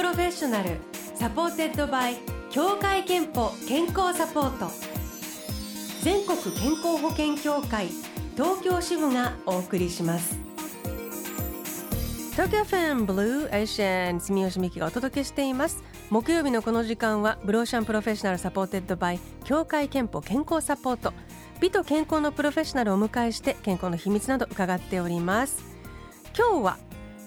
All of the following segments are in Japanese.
Professional supported by 協会けんぽ健康サポート。全国健康保険協会東京支部がお送りします。東京 FM Blue Ocean 住吉美紀がお届けしています。木曜日のこの時間は Blue Ocean Professional supported by 協会けんぽ健康サポート。美と健康のプロフェッショナルをお迎えして健康の秘密など伺っております。今日は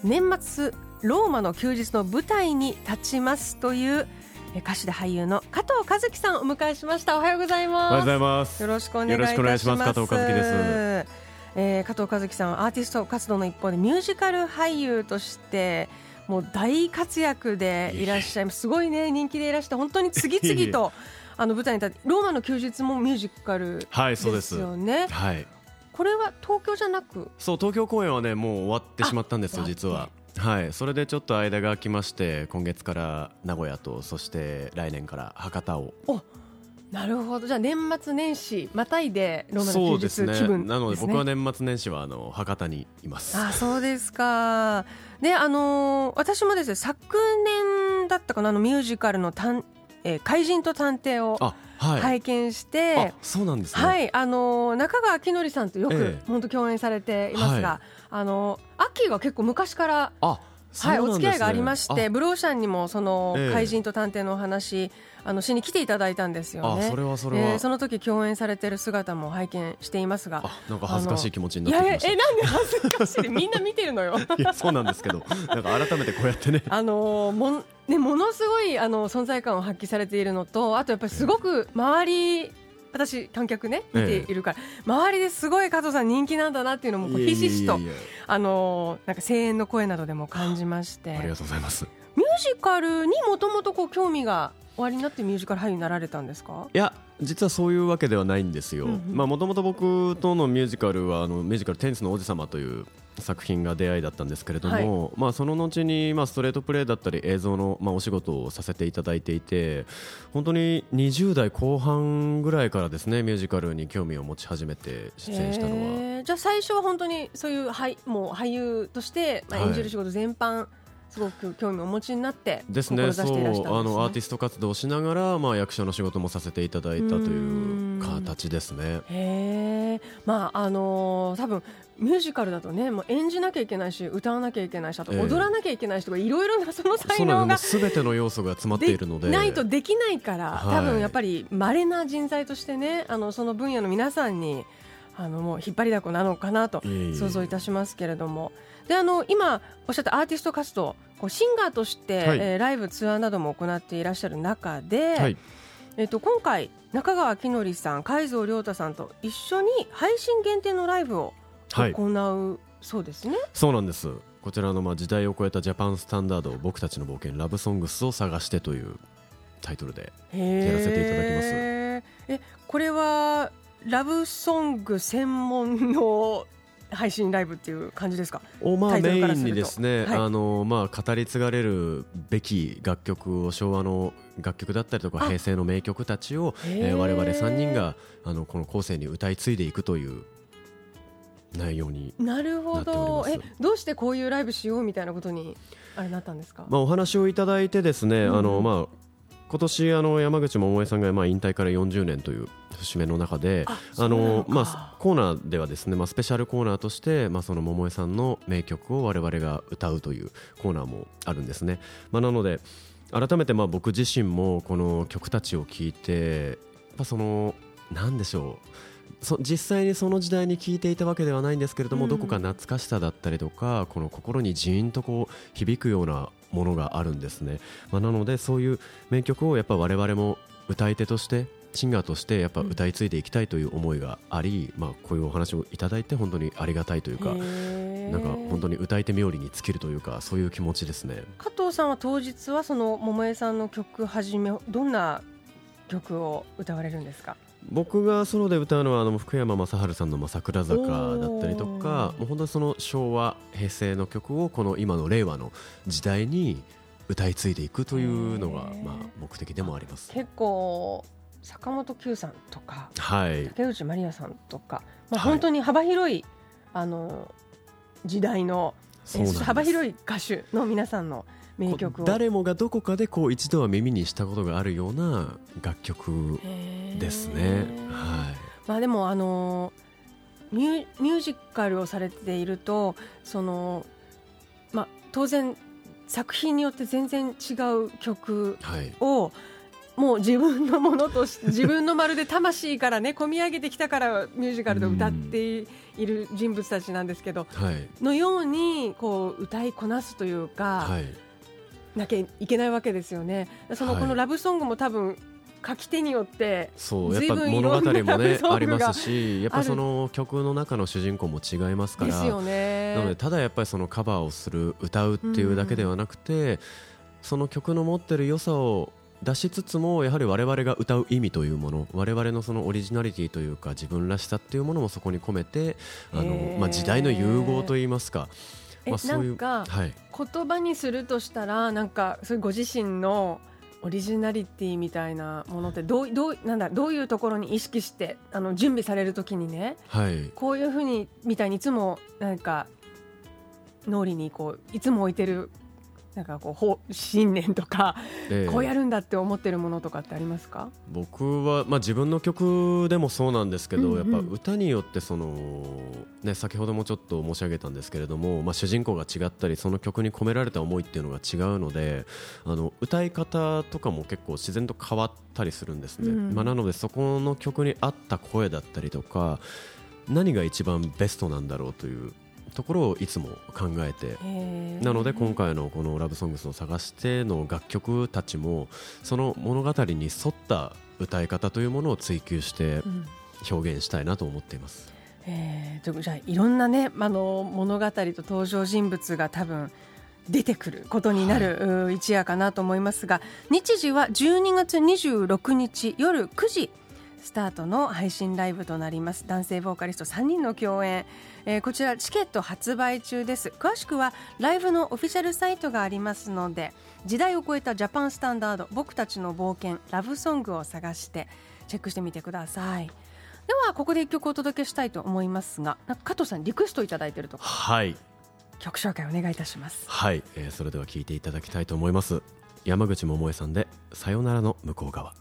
年末ローマの休日の舞台に立ちますという歌手で俳優の加藤和樹さんをお迎えしました。おはようございます。おはようございます。よろしくお願いします。加藤和樹ですえー、加藤和樹さんはアーティスト活動の一方でミュージカル俳優としてもう大活躍でいらっしゃいます。すごいね人気でいらして本当に次々と あの舞台に立ってローマの休日もミュージカルですよね。はい、そうです。はい。これは東京じゃなく？そう東京公演はねもう終わってしまったんですよ実ははいそれでちょっと間が空きまして今月から名古屋とそして来年から博多を。おなるほど。じゃあ年末年始またいでローマの休日気分、ね、なので僕は年末年始はあの博多にいます。あそうですか。であのー、私もですね昨年だったかなあのミュージカルのたえー、怪人と探偵を拝見して、はい、そうなんですね、はい、あの中川きのりさんとよく本当共演されていますが、はい、あのアッキーは結構昔からあはい、お付き合いがありましてブローシャンにもその怪人と探偵のお話、あのしに来ていただいたんですよね。それはそれは、えー、その時共演されてる姿も拝見していますが、なんか恥ずかしい気持ちになってきました。えなんで恥ずかしいみんな見てるのよ。いやそうなんですけど、なんか改めてこうやってね。あのもねものすごいあの存在感を発揮されているのと、あとやっぱりすごく周り。私観客ね見ているから、ええ、周りですごい加藤さん人気なんだなっていうのもひしひしとあのなんか声援の声などでも感じまして。ありがとうございます。ミュージカルにもともと興味が終わりになってミュージカル俳優になられたんですか？いや実はそういうわけではないんですよ。もともと僕とのミュージカルはあのミュージカル「テニスの王子様」という作品が出会いだったんですけれども、はい、まあ、その後に、まあ、ストレートプレーだったり映像の、まあ、お仕事をさせていただいていて本当に20代後半ぐらいからですねミュージカルに興味を持ち始めて出演したのは。じゃあ最初は本当にそういう俳もう俳優として、まあ、演じる仕事全般、はいすごく興味をお持ちになってですね。そうあのアーティスト活動をしながら、まあ、役者の仕事もさせていただいたという形ですね。へまああのー、多分ミュージカルだとねもう演じなきゃいけないし歌わなきゃいけないしあと踊らなきゃいけないしとか、いろいろなその才能がすべての要素が詰まっているので。ないとできないから、はい、多分やっぱり稀な人材としてねあのその分野の皆さんにあのもう引っ張りだこなのかなと想像いたしますけれども。であの今おっしゃったアーティスト活動こうシンガーとして、はい、えー、ライブツアーなども行っていらっしゃる中で、はい、えっと、今回中川きのりさん海蔵亮太さんと一緒に配信限定のライブを行うそうですね、そうなんです。こちらのまあ時代を超えたジャパンスタンダード僕たちの冒険ラブソングスを探してというタイトルでやらせていただきます。えこれはラブソング専門の配信ライブっていう感じですか？おまあメインにですね、はい、あのまあ語り継がれるべき楽曲を昭和の楽曲だったりとか平成の名曲たちを、えー、我々3人があのこの後世に歌い継いでいくという内容になるほど。えどうしてこういうライブしようみたいなことにあれなったんですか、まあ、お話をいただいてですね、うん、あのまあ今年あの山口百恵さんがまあ引退から40年という節目の中であのまあコーナーではですねまあスペシャルコーナーとしてまあその百恵さんの名曲を我々が歌うというコーナーもあるんですね。まあなので改めてまあ僕自身もこの曲たちを聴いてやっぱそのなんでしょう。そ実際にその時代に聴いていたわけではないんですけれども、うん、どこか懐かしさだったりとかこの心にジーンとこう響くようなものがあるんですね、まあ、なのでそういう名曲をやっぱ我々も歌い手としてシンガーとしてやっぱ歌い継いでいきたいという思いがあり、まあ、こういうお話をいただいて本当にありがたいというかなんか本当に歌い手冥利に尽きるというかそういう気持ちですね。加藤さんは当日はその桃江さんの曲はじめどんな曲を歌われるんですか？僕がソロで歌うのはあの福山雅治さんの「桜坂」だったりとかもう本当にその昭和平成の曲をこの今の令和の時代に歌い継いでいくというのがまあ目的でもあります。結構坂本九さんとか、はい、竹内まりやさんとか、まあ、本当に幅広い、はい、あの時代の幅広い歌手の皆さんの名曲を。誰もがどこかでこう一度は耳にしたことがあるような楽曲ですね。はい、まあ、でもあのミュミュージカルをされているとその、まあ、当然作品によって全然違う曲を、はい。もう自分のものとして自分のまるで魂からね込み上げてきたからミュージカルで歌っている人物たちなんですけど、はい、のようにこう歌いこなすというか、はい、なきゃいけないわけですよね。そのこのラブソングも多分書き手によってそうやっぱ物語もねありますしやっぱその曲の中の主人公も違いますから。なのでただやっぱりそのカバーをする歌うっていうだけではなくて、うん、その曲の持ってる良さを出しつつもやはり我々が歌う意味というもの我々のそのオリジナリティというか自分らしさっていうものもそこに込めてあの、まあ、時代の融合といいますか。まあ、そういうなんか、はい、言葉にするとしたらなんかそういうご自身のオリジナリティみたいなものってどうどうなんだどういうところに意識してあの準備されるときにね、はい、こういうふうにみたいにいつもなんか脳裏にこういつも置いてるなんかこう信念とか、えー、こうやるんだって思ってるものとかってありますか？僕は、まあ、自分の曲でもそうなんですけど、うんうん、やっぱ歌によってその、ね、先ほどもちょっと申し上げたんですけれども、まあ、主人公が違ったりその曲に込められた思いっていうのが違うのであの歌い方とかも結構自然と変わったりするんですね、うん、まあ、なのでそこの曲に合った声だったりとか何が一番ベストなんだろうというところをいつも考えて。なので今回のこの「ラブソングスを探しての楽曲たちもその物語に沿った歌い方というものを追求して表現したいなと思っています。うん、えー、じゃあいろんなね、あの物語と登場人物が多分出てくることになる、はい、一夜かなと思いますが日時は12月26日夜9時スタートの配信ライブとなります。男性ボーカリスト3人の共演、えー、こちらチケット発売中です。詳しくはライブのオフィシャルサイトがありますので時代を超えたジャパンスタンダード僕たちの冒険ラブソングを探してチェックしてみてください。ではここで一曲お届けしたいと思いますが加藤さんリクエストいただいているとはい。曲紹介お願いいたします。はい、えー、それでは聞いていただきたいと思います。山口百恵さんでさよならの向こう側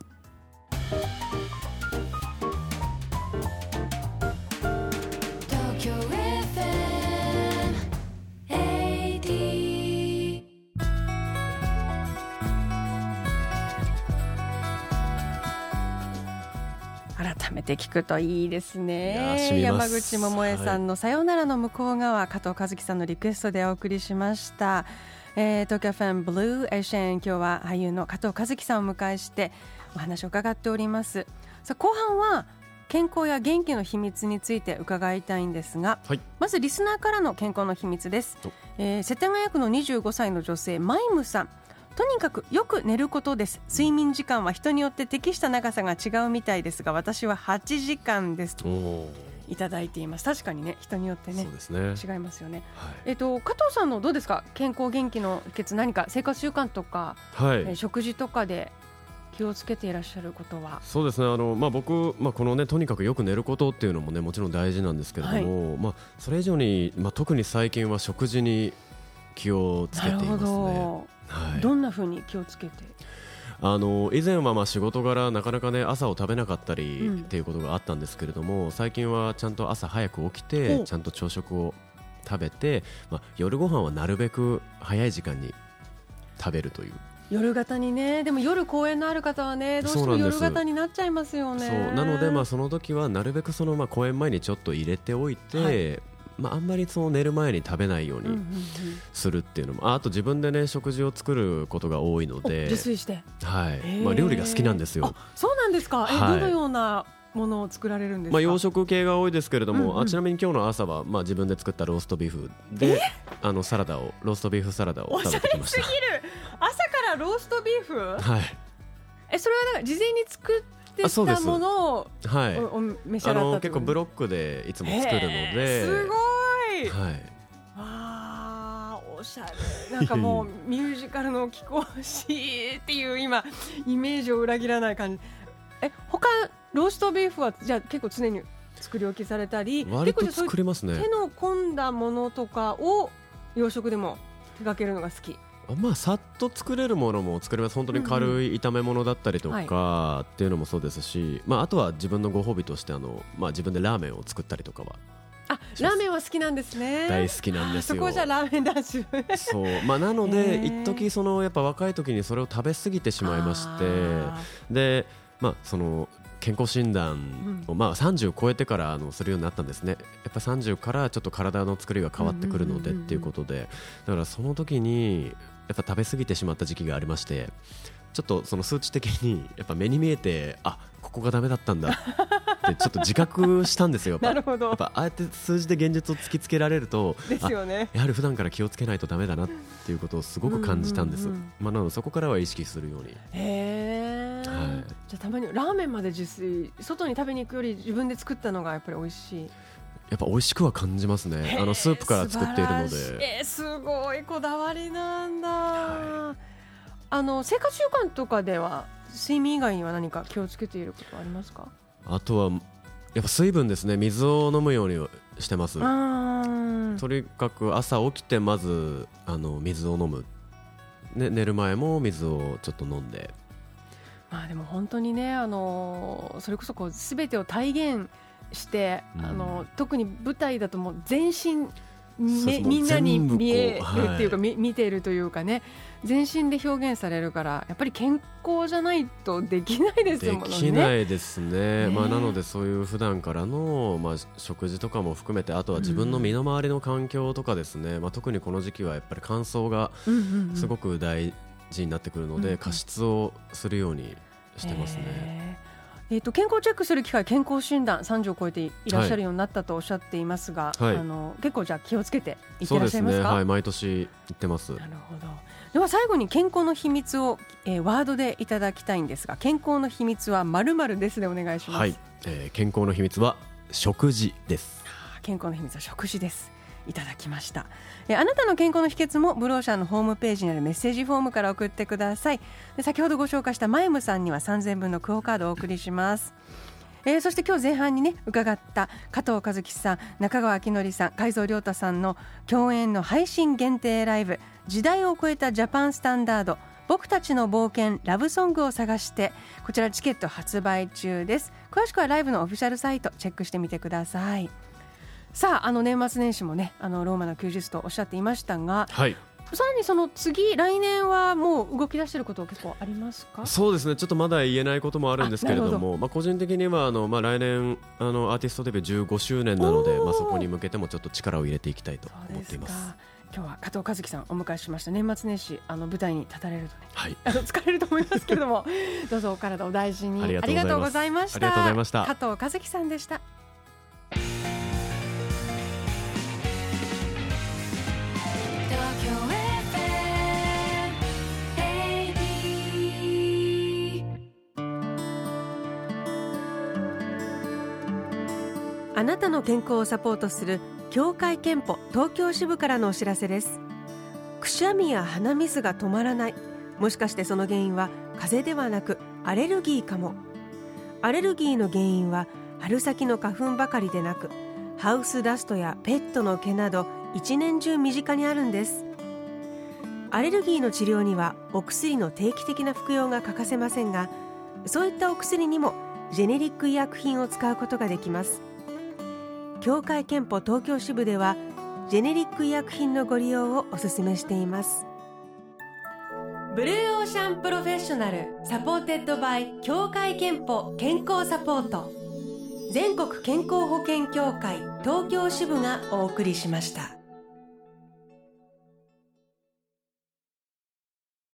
て聞くといいですね。山口百恵さんの「さよならの向こう側」はい、加藤和樹さんのリクエストでお送りしました、えー、東京 FM Blue Ocean 今日は俳優の加藤和樹さんを迎えしてお話を伺っております。さあ後半は健康や元気の秘密について伺いたいんですが、はい、まずリスナーからの健康の秘密です、えー、世田谷区の25歳の女性マイムさんとにかくよく寝ることです。睡眠時間は人によって適した長さが違うみたいですが私は8時間ですといただいています。確かにね人によってね、ね、違いますよね、はい、えっ、と加藤さんのどうですか？健康元気の秘訣何か生活習慣とか、はい、えー、食事とかで気をつけていらっしゃることは？そうですね。あの、まあ、僕、まあ、このねとにかくよく寝ることっていうのもねもちろん大事なんですけれども、はい、まあ、それ以上に、まあ、特に最近は食事に気をつけていますね。はい、どんなふうに気をつけて？あの以前はまあ仕事柄なかなかね朝を食べなかったりっていうことがあったんですけれども、うん、最近はちゃんと朝早く起きてちゃんと朝食を食べて、まあ、夜ご飯はなるべく早い時間に食べるという。夜型にね。でも夜公演のある方はねどうしても夜型になっちゃいますよね。そう。なのでまあその時はなるべくそのまあ公演前にちょっと入れておいて、はいまあ、あんまりその寝る前に食べないようにするっていうのも、ああと自分でね食事を作ることが多いので自炊して。はい。まあ、料理が好きなんですよ。そうなんですか、えはい、どのようなものを作られるんですまあ、洋食系が多いですけれども、うん。うん、あちなみに今日の朝は、まあ、自分で作ったローストビーフであのサラダをローストビーフサラダを食べてきました。おしゃれすぎる。朝からローストビーフ？はい。えそれはなんか事前に作ってたものをはい。お召し上がった結構ブロックでいつも作るので。すごい。はい。あおしゃれ。なんかもうミュージカルの貴公子っていう今イメージを裏切らない感じ。え他ローストビーフはじゃあ結構常に作り置きされたり？割と作りますね。手の込んだものとかを洋食でも手掛けるのが好きまあさっと作れるものも作れます。本当に軽い炒め物だったりとかっていうのもそうですし、まあ、あとは自分のご褒美としてあの、まあ、自分でラーメンを作ったりとかはあラーメンは好きなんですね。大好きなんですよ。そこじゃラーメン男子そう。まあなので一時そのやっぱ若い時にそれを食べ過ぎてしまいましてでまあその健康診断をまあ30超えてからあのするようになったんですね。やっぱ30からちょっと体の作りが変わってくるのでっていうことでだからその時にやっぱ食べ過ぎてしまった時期がありましてちょっとその数値的に やっぱ目に見えてあここがダメだったんだってちょっと自覚したんですよ。なるほど。やっぱああやって数字で現実を突きつけられると、ですよね。やはり普段から気をつけないとダメだなっていうことをすごく感じたんです。うんうんうん、まあなのでそこからは意識するように。へえ。はい。じゃたまにラーメンまで自炊外に食べに行くより自分で作ったのがやっぱり美味しい。やっぱ美味しくは感じますね。あのスープから作っているので。えー、すごいこだわりなんだ。はい、あの生活習慣とかでは睡眠以外には何か気をつけていることはありますか？あとはやっぱ水分ですね水を飲むようにしてますとにかく朝起きてまずあの水を飲む、ね、寝る前も水をちょっと飲んでまあでも本当にねあのそれこそこう全てを体現して、うん、あの特に舞台だともう全身ね、みんなに見えるっていうか、はい、見ているというかね。全身で表現されるからやっぱり健康じゃないとできないですもんね。できないですね、ね。まあ、なのでそういう普段からの、まあ、食事とかも含めてあとは自分の身の回りの環境とかですね、うん、まあ、特にこの時期はやっぱり乾燥がすごく大事になってくるので、うんうん、加湿をするようにしてますね。えーと、健康チェックする機会健康診断30を超えていらっしゃるようになったとおっしゃっていますが、はい、あの結構じゃ気をつけていってらっしゃいますか、ね、はい、毎年行ってます。なるほど。では最後に健康の秘密を、えー、ワードでいただきたいんですが健康の秘密はまるまるですでお願いします、はい。えー、健康の秘密は食事です。健康の秘密は食事ですいただきました。えあなたの健康の秘訣もブローシャンのホームページにあるメッセージフォームから送ってください。で先ほどご紹介したマイムさんには3000分のクオカードをお送りします。えー、そして今日前半にね伺った加藤和樹さん中川明則さん海蔵亮太さんの共演の配信限定ライブ時代を超えたジャパンスタンダード僕たちの冒険ラブソングを探してこちらチケット発売中です。詳しくはライブのオフィシャルサイトチェックしてみてください。さああの年末年始もねあのローマの休日とおっしゃっていましたが、はい、さらにその次来年はもう動き出していること結構ありますか？そうですね。ちょっとまだ言えないこともあるんですけれどもまあ個人的にはあのまあ来年あのアーティストデビュー15周年なのでまあそこに向けてもちょっと力を入れていきたいと思っています。今日は加藤和樹さんお迎えしました。年末年始あの舞台に立たれるとね、はい、あの疲れると思いますけれども。どうぞお体お大事に。ありがとうございました。加藤和樹さんでしたあなたの健康をサポートする協会憲法東京支部からのお知らせです。くしゃみや鼻水が止まらない。もしかしてその原因は風邪ではなくアレルギーかも。アレルギーの原因は春先の花粉ばかりでなくハウスダストやペットの毛など一年中身近にあるんです。アレルギーの治療にはお薬の定期的な服用が欠かせませんがそういったお薬にもジェネリック医薬品を使うことができます。協会けんぽ東京支部ではジェネリック医薬品のご利用をお勧めしています Blue Ocean Professional supported by 協会けんぽ健康サポート全国健康保険協会東京支部がお送りしました。